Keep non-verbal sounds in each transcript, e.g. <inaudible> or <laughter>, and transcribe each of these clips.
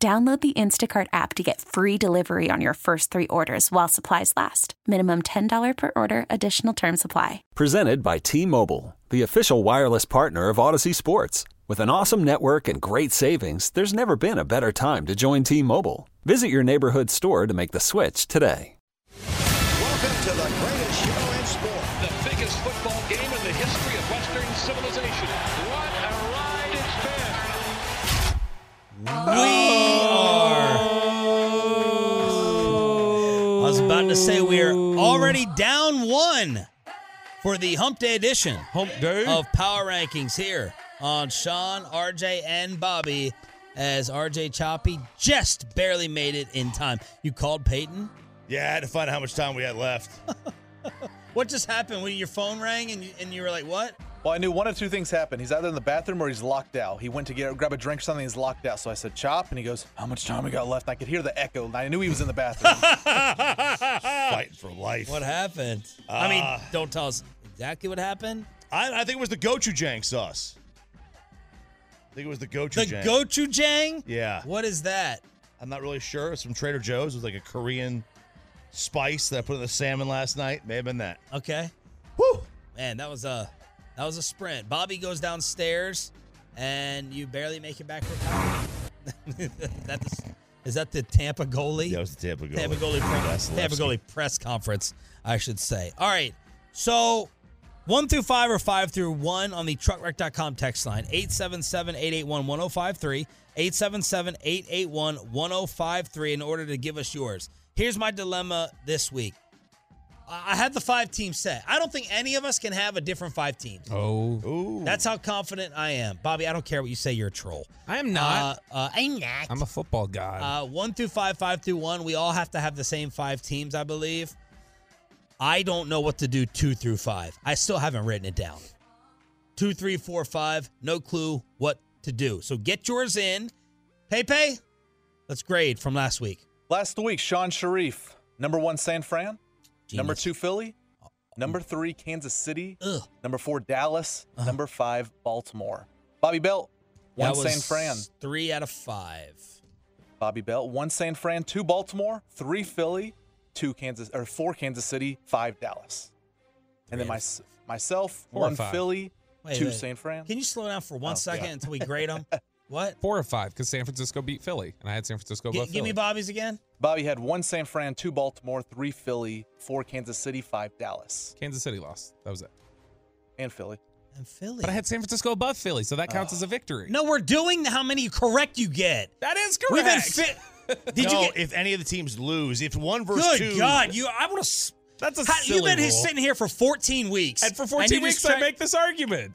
Download the Instacart app to get free delivery on your first three orders while supplies last. Minimum $10 per order, additional term supply. Presented by T Mobile, the official wireless partner of Audacy Sports. With an awesome network and great savings, there's never been a better time to join T Mobile. Visit your neighborhood store to make the switch today. Welcome to the greatest show in sport. The biggest football game in the history of Western civilization. We are. I was about to say we are already down one for the Hump Day edition Hump Day. of Power Rankings here on Shan, RJ, and Bobby. As RJ Choppy just barely made it in time. You called Peyton. Yeah, I had to find out how much time we had left. <laughs> What just happened when your phone rang and you, and you were like, "What?" Well, I knew one of two things happened. He's either in the bathroom or he's locked out. He went to get grab a drink or something. He's locked out. So I said, "Chop," and he goes, "How much time we got left?" And I could hear the echo. And I knew he was in the bathroom. <laughs> Fighting for life. What happened? I mean, Uh, don't tell us exactly what happened. I, I think it was the gochujang sauce. I think it was the gochujang. The gochujang. gochujang. Yeah. What is that? I'm not really sure. It's from Trader Joe's. It was like a Korean spice that I put in the salmon last night. May have been that. Okay. Woo! Man, that was a that was a sprint. Bobby goes downstairs, and you barely make it back for <laughs> that is, is that the Tampa goalie? Yeah, was the Tampa goalie. Tampa goalie, press, Tampa goalie press conference, I should say. All right, so one through five or five through one on the truckwreck.com text line 877-881-1053 877-881-1053 in order to give us yours. Here's my dilemma this week. I I had the five teams set. I don't think any of us can have a different five teams. Oh, Ooh. That's how confident I am. Bobby, I don't care what you say, you're a troll. I am not. Uh, uh, I'm not. I'm a football guy. Uh, one through five, five through one. We all have to have the same five teams, I believe. I don't know what to do two through five. I still haven't written it down. Two, three, four, five. No clue what to do. So get yours in. Pepe, let's grade from last week. Last week, Shan Shariff, number one, San Fran. Number two, Philly. Uh, Number three, Kansas City. Ugh. Number four, Dallas. Uh-huh. Number five, Baltimore. Bobby Belt, one San Fran. Three out of five. Bobby Belt, one San Fran, two Baltimore, three Philly, two Kansas or four Kansas City, five Dallas. And then my, myself, Four one. Philly, Wait, two wait. San Fran. Can you slow down for one Oh, second yeah. until we grade them? <laughs> what? Four or five because San Francisco beat Philly, and I had San Francisco Gi- above give me Bobby's again. Bobby had one San Fran, two Baltimore, three Philly, four Kansas City, five Dallas, Kansas City lost. That was it. and Philly. And Philly. But I had San Francisco above Philly, so that counts ah. as a victory. No, we're doing how many correct you get. that is correct. We've been correct. fit. <laughs> Did no, you get? if any of the teams lose, if one versus Good two. God, you! I want to. That's a How, silly you've been rule. sitting here for 14 weeks, and for you 14 just weeks, try- I make this argument.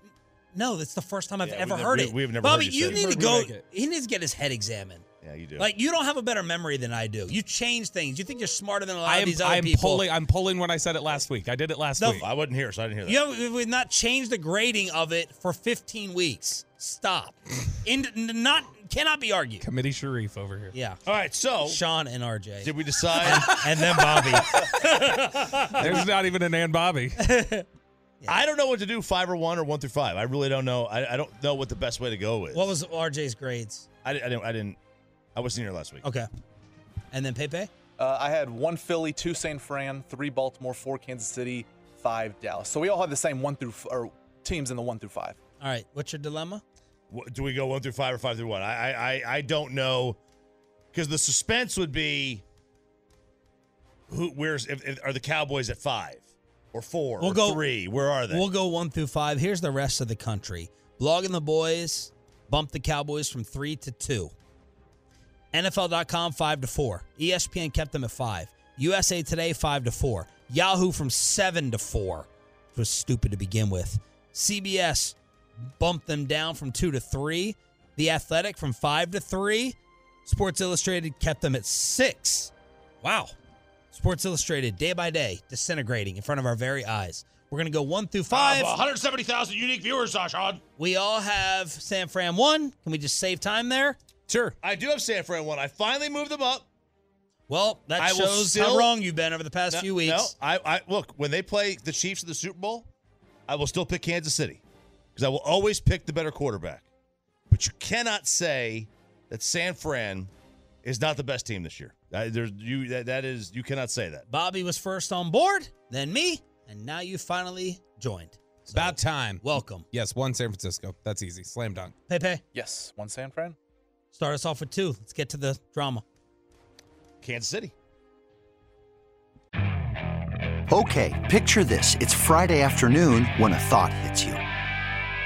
No, that's the first time I've Yeah, ever we've heard never- it. we- we've never Bobby, heard you you say it. need to go. me it. He needs to get his head examined. Yeah, you do. Like you don't have a better memory than I do. You change things. You think you're smarter than a lot I of am, these other I am people. pulling. I'm pulling when I said it last week. I did it last No, week. I wasn't here, so I didn't hear that. You have we've not changed the grading of it for 15 weeks. Stop. <laughs> In, not cannot be argued. Committee Shariff over here. Yeah. All right, so Shan and RJ. Did we decide? <laughs> and then Bobby. <laughs> There's not even an and Bobby. I don't know what to do, five or one or one through five. I really don't know. I, I don't know what the best way to go is. what was RJ's grades? I, I didn't. I didn't. I wasn't here last week. Okay. And then Pepe? Uh, I had one Philly, two San Fran, three Baltimore, four Kansas City, five Dallas. So we all had the same one through f- or teams in the one through five. All right. What's your dilemma? Wh- Do we go one through five or five through one? I I I, I don't know because the suspense would be who where's if, if, are the Cowboys at five or 4 We'll or go- three? Where are they? We'll go one through five. Here's the rest of the country. Blogging the boys bumped the Cowboys from three to two. NFL.com five to four. ESPN kept them at five. USA Today five to four. Yahoo from seven to four. Which was stupid to begin with. CBS bumped them down from two to three. The Athletic from five to three. Sports Illustrated kept them at six. Wow. Sports Illustrated, day by day, disintegrating in front of our very eyes. We're going to go one through five. 170,000 unique viewers, Shan. We all have San Fran one. Can we just save time there? Sure. I do have San Fran one. I finally moved them up. Well, that I will shows how still- wrong you've been over the past No, few weeks. No, I, I look when they play the Chiefs in the Super Bowl, I will still pick Kansas City because I will always pick the better quarterback. But you cannot say that San Fran is not the best team this year. Uh, there's you that, that is you cannot say that. Bobby was first on board, then me, and now you finally joined. So, About time. welcome. Yes, one San Francisco. That's easy. Slam dunk. Pepe, Yes, one San Fran. start us off with two. Let's get to the drama. Kansas City. Okay, picture this. It's Friday afternoon when a thought hits you.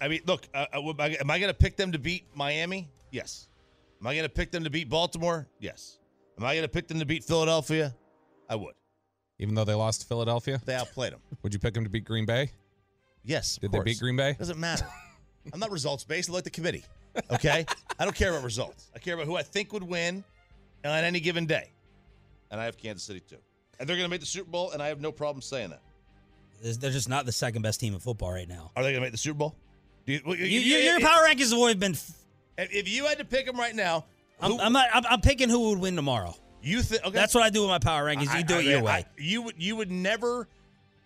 I mean, look, uh, uh, am I, going to pick them to beat Miami? Yes. Am I going to pick them to beat Baltimore? Yes. Am I going to pick them to beat Philadelphia? I would. Even though they lost to Philadelphia, They outplayed them. <laughs> would you pick them to beat Green Bay? Yes. of Did they beat Green Bay? Doesn't matter. <laughs> I'm not results based. I like the committee. Okay. I don't care about results. I care about who I think would win on any given day. And I have Kansas City too. And they're going to make the Super Bowl, and I have no problem saying that. They're just not the second best team in football right now. Are they going to make the Super Bowl? Do you, well, You, you- you, your power rankings have always been. If, if you had to pick them right now, I'm, I'm not. I'm, I'm picking who would win tomorrow. you think okay, That's what I do with my power rankings. You do it your way. you would you would never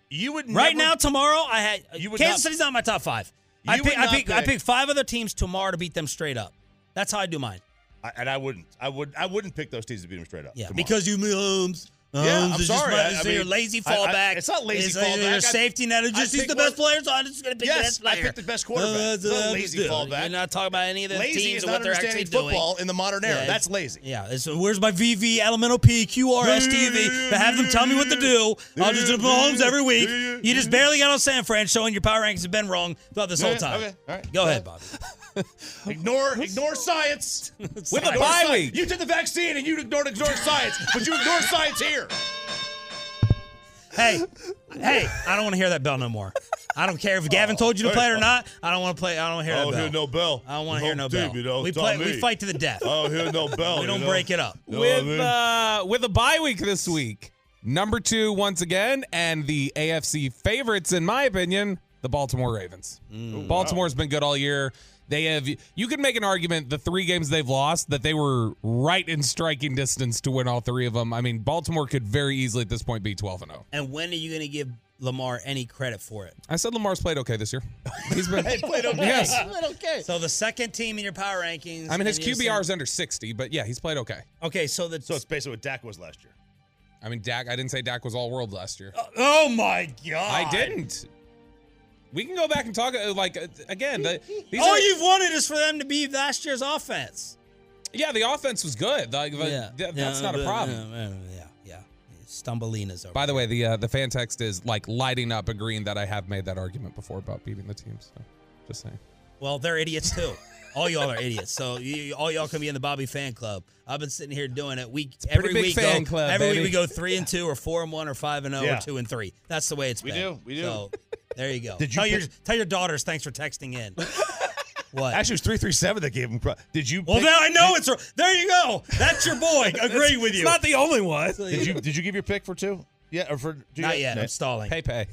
you would right never- now, tomorrow, I had You would Kansas not- City's not my top five. I pick, I not pick, I pick- pick five other teams tomorrow to beat them straight up. That's how I do mine. I, and I wouldn't. I would. I wouldn't pick those teams to beat them straight up. Yeah, tomorrow. because you Mahomes. Mahomes Yeah, I'm sorry. my- I- I your mean, lazy I- I- fallback. it's not lazy It's, fallback. Your safety net is I just he's the best player, so I'm just going to pick the best player. I picked the best quarterback. Uh, It's not uh, lazy uh, fallback. You're not talking about any of the lazy teams is and not what they're actually football doing. in the modern era. Yeah, That's lazy. Yeah. Where's my VV, Elemental P, QR, STV? To have them tell me what to do. I'll just do Mahomes every week. You just barely got on San Fran showing your power rankings have been wrong throughout this whole time. okay, all right. Go ahead, Bobby. <laughs> Ignore ignore science. With a Ignore bye week. You took the vaccine and you ignored ignore science, but you ignore science here. Hey, hey, I don't want to hear that bell no more. I don't care if Gavin told you to play it or not. I don't want to play. I don't want to hear that bell. Oh, bell. I don't want to hear no Home team, bell. you know, we it's on play. me. We fight to the death. I don't hear no <laughs> bell. we don't know? break it up. You know what I with mean? uh, with a bye week this week. Number two once again, and the AFC favorites, in my opinion, the Baltimore Ravens. Mm. Baltimore's been good all year. They have. You could make an argument the three games they've lost that they were right in striking distance to win all three of them. I mean, Baltimore could very easily at this point be twelve and zero. And when are you going to give Lamar any credit for it? I said Lamar's played okay this year. <laughs> He's been. Played okay. Yes. Played okay. So the second team in your power rankings. I mean, his and you're QBR is under sixty, but yeah, he's played okay. Okay, so the So it's basically what Dak was last year. I mean, Dak. I didn't say Dak was all world last year. oh, oh my god! I didn't. We can go back and talk uh, like uh, again. The, these All are- you've wanted is for them to be last year's offense. Yeah, the offense was good. Like, the- th- that's not a problem. Yeah, yeah, yeah. Stumbleina's over. By the way, the uh, the fan text is like lighting up, agreeing that I have made that argument before about beating the team. So, just saying. well, they're idiots too. all y'all are idiots. So you, all y'all can be in the Bobby fan club. I've been sitting here doing it week a every big week. fan go, club, every baby. week we go three and two, or four and one, or five and zero, Yeah. or two and three. That's the way it's We been. do, we do. So there you go. Did you tell your tell your daughters thanks for texting in? <laughs> what? Actually, it was three three seven that gave him. Pro- did you? well, pick- now I know it's. There you go. That's your boy. <laughs> Agree with you. It's not the only one. Did you? Did you give your pick for two? Yeah, or for do Not you- yet. No. <laughs> I'm stalling. Pay pay.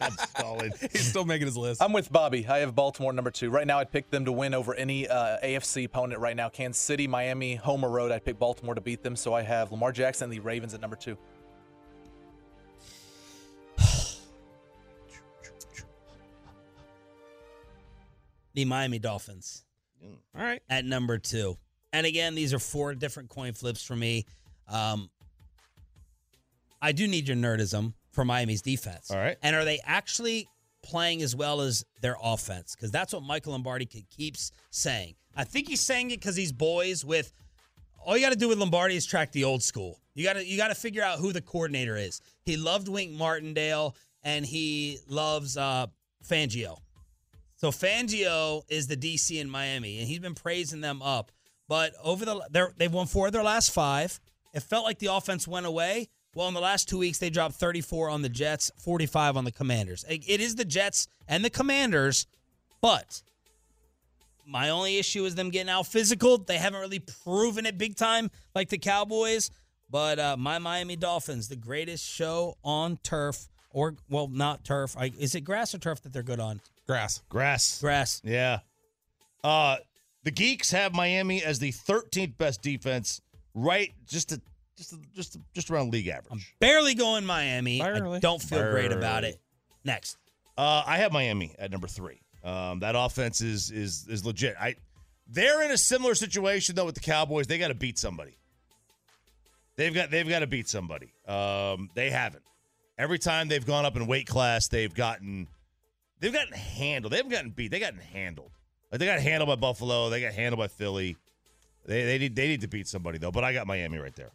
I'm stalling. He's still making his list. I'm with Bobby. I have Baltimore number two. Right now, I'd pick them to win over any uh, AFC opponent right now. Kansas City, Miami, home or road. I'd pick Baltimore to beat them. So I have Lamar Jackson and the Ravens at number two. The Miami Dolphins. All right. at number two. And again, these are four different coin flips for me. Um, I do need your nerdism for Miami's defense. All right. And are they actually playing as well as their offense? Because that's what Michael Lombardi keeps saying. I think he's saying it because he's boys with. All you got to do with Lombardi is track the old school. You got to you got to figure out who the coordinator is. He loved Wink Martindale and he loves uh, Fangio. So Fangio is the DC in Miami, and he's been praising them up. But over the they've won four of their last five. It felt like the offense went away. Well, in the last two weeks, they dropped 34 on the Jets, 45 on the Commanders. It it is the Jets and the Commanders, but my only issue is them getting out physical. They haven't really proven it big time like the Cowboys. But uh, my Miami Dolphins, the greatest show on turf, or well, not turf. I, is it grass or turf that they're good on? Grass. Grass. Grass. Yeah. Uh, the Geeks have Miami as the 13th best defense, right? Just to, just to, just to, just around league average. I'm Barely going Miami. Barely. I don't feel great about it. Next. Uh, I have Miami at number three. Um, that offense is is is legit. I they're in a similar situation though with the Cowboys. They got to beat somebody. They've got they've got to beat somebody. Um, they haven't. Every time they've gone up in weight class, they've gotten they've gotten handled. They haven't gotten beat. They gotten handled. Like they got handled by Buffalo. They got handled by Philly. They they need they need to beat somebody though. But I got Miami right there.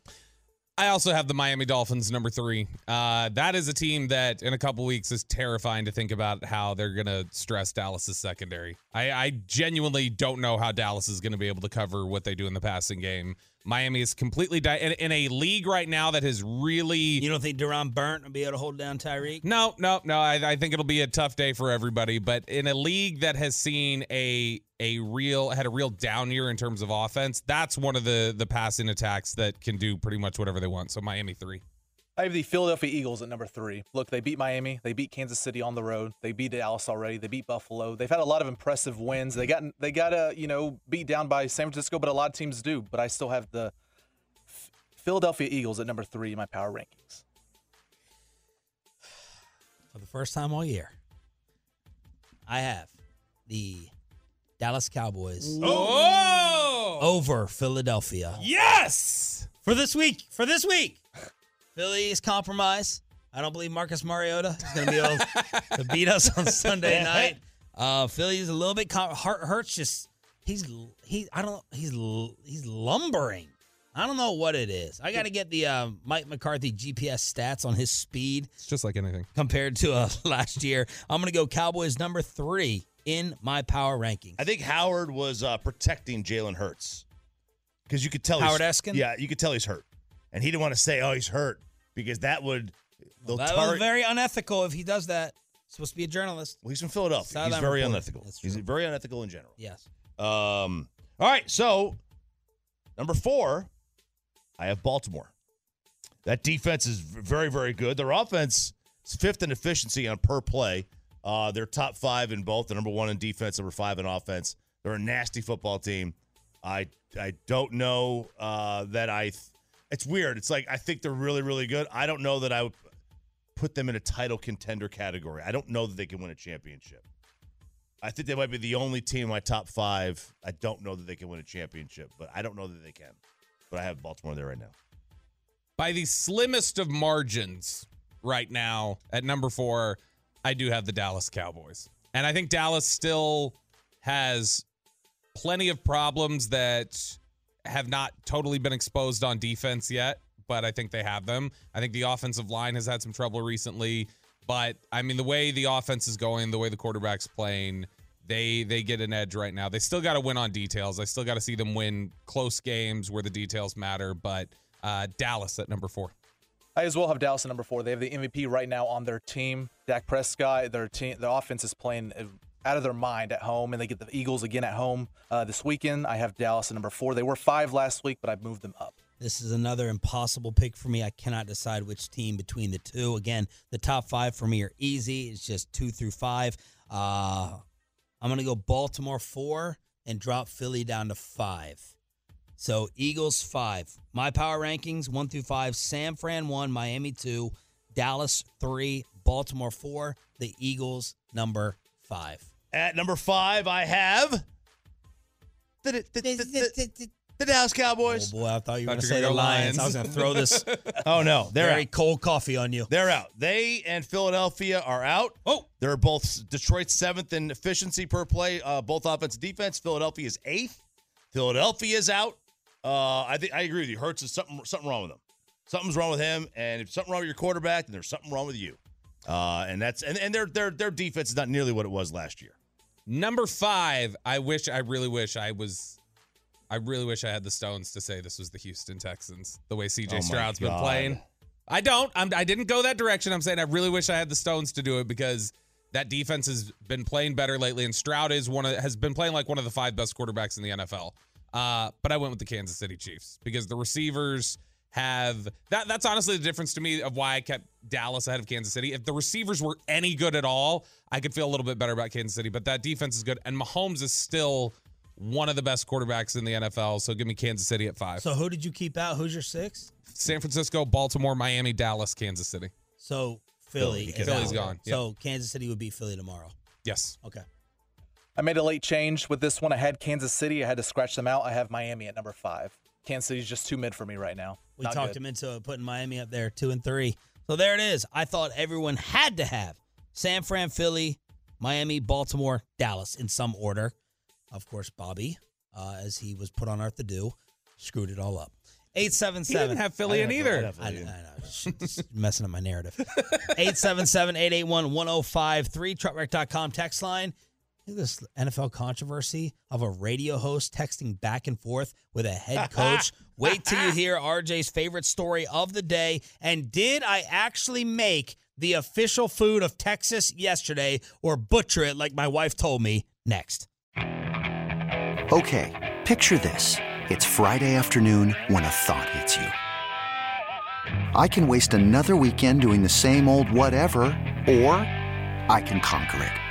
I also have the Miami Dolphins number three. Uh, that is a team that in a couple weeks is terrifying to think about how they're to stress Dallas's secondary. I, I genuinely don't know how Dallas is to be able to cover what they do in the passing game. Miami is completely di- in, in a league right now that has really. You don't think DaRon Bland will be able to hold down Tyreek? No, no, no. I, I think it'll be a tough day for everybody. But in a league that has seen a a real had a real down year in terms of offense, that's one of the the passing attacks that can do pretty much whatever they want. So Miami three. I have the Philadelphia Eagles at number three. Look, they beat Miami. They beat Kansas City on the road. They beat Dallas already. They beat Buffalo. They've had a lot of impressive wins. They got they got uh, you know beat down by San Francisco, but a lot of teams do. But I still have the Philadelphia Eagles at number three in my power rankings. For the first time all year, I have the Dallas Cowboys Oh, over Philadelphia. yes. For this week. For this week. Philly is compromised. I don't believe Marcus Mariota is going to be able to beat us on Sunday <laughs> night. Uh, Philly's a little bit com- Hurt, Hurts just he's he I don't he's he's lumbering. I don't know what it is. I got to get the uh, Mike McCarthy GPS stats on his speed It's just like anything. compared to uh, <laughs> last year. I'm going to go Cowboys number three in my power rankings. I think Howard was uh, protecting Jalen Hurts because you could tell he's- Howard Eskin? Yeah, you could tell he's hurt, and he didn't want to say, "Oh, he's hurt," because that would they'll that tar- was very unethical if he does that. Supposed to be a journalist. well, he's from Philadelphia. Sideline he's very reporter. unethical. He's very unethical in general. Yes. Um. All right, so number four, I have Baltimore. That defense is very, very good. Their offense is fifth in efficiency on per play. Uh, they're top five in both. They're number one in defense, number five in offense. They're a nasty football team. I I don't know uh, that I. Th- it's weird. It's like I think they're really, really good. I don't know that I would put them in a title contender category. I don't know that they can win a championship. I think they might be the only team in my top five. I don't know that they can win a championship, but I don't know that they can. But I have Baltimore there right now. By the slimmest of margins right now at number four, I do have the Dallas Cowboys. And I think Dallas still has plenty of problems that have not totally been exposed on defense yet, but I think they have them. I think the offensive line has had some trouble recently, but I mean, the way the offense is going, the way the quarterback's playing, they they get an edge right now. They still got to win on details. I still got to see them win close games where the details matter. But uh, Dallas at number four. I as well have Dallas at number four. They have the MVP right now on their team. Dak Prescott, their team, their offense is playing out of their mind at home, and they get the Eagles again at home uh, this weekend. I have Dallas at number four. They were five last week, but I've moved them up. This is another impossible pick for me. I cannot decide which team between the two. Again, the top five for me are easy. It's just two through five. Uh, I'm going to go Baltimore four and drop Philly down to five. So Eagles five. My power rankings one through five: San Fran one, Miami two, Dallas three, Baltimore four, the Eagles number five. At number five, I have the, the, the, the, the Dallas Cowboys. Oh boy, I thought you were going to say the gonna Lions. I was going to throw this <laughs> Oh no, they're very out. cold coffee on you. They're out. They and Philadelphia are out. Oh. They're both Detroit's seventh in efficiency per play, uh, both offense and defense. Philadelphia is eighth. Philadelphia is out. Uh, I think I agree with you. Hurts is something something wrong with him. Something's wrong with him, and if something wrong with your quarterback, then there's something wrong with you. Uh, and that's and, and their their their defense is not nearly what it was last year. Number five. I wish. I really wish I was. I really wish I had the stones to say this was the Houston Texans. The way CJ Oh Stroud's been playing. I don't. I'm, I didn't go that direction. I'm saying I really wish I had the stones to do it because that defense has been playing better lately, and Stroud is one of has been playing like one of the five best quarterbacks in the NFL. Uh, but I went with the Kansas City Chiefs because the receivers have that. That's honestly the difference to me of why I kept Dallas ahead of Kansas City. If the receivers were any good at all, I could feel a little bit better about Kansas City. But that defense is good, and Mahomes is still one of the best quarterbacks in the NFL. So give me Kansas City at five. So who did you keep out? Who's your six? San Francisco, Baltimore, Miami, Dallas, Kansas City. So Philly. Philly, is Philly's out. gone, So Kansas City would be Philly tomorrow. Yes. Okay. I made a late change with this one. I had Kansas City. I had to scratch them out. I have Miami at number five. Kansas City's just too mid for me right now. We Not talked good. him into putting Miami up there, two and three. So there it is. I thought everyone had to have San Fran, Philly, Miami, Baltimore, Dallas in some order. Of course, Bobby, uh, as he was put on earth to do, screwed it all up. Eight seven He didn't have Philly in either. I, I know. Just messing up my narrative. 877-881-1053, truckwreck.com text line. Look at this NFL controversy of a radio host texting back and forth with a head coach. <laughs> Wait till you hear RJ's favorite story of the day. And did I actually make the official food of Texas yesterday or butcher it like my wife told me? Next. Okay, picture this. It's Friday afternoon when a thought hits you. I can waste another weekend doing the same old whatever, or I can conquer it.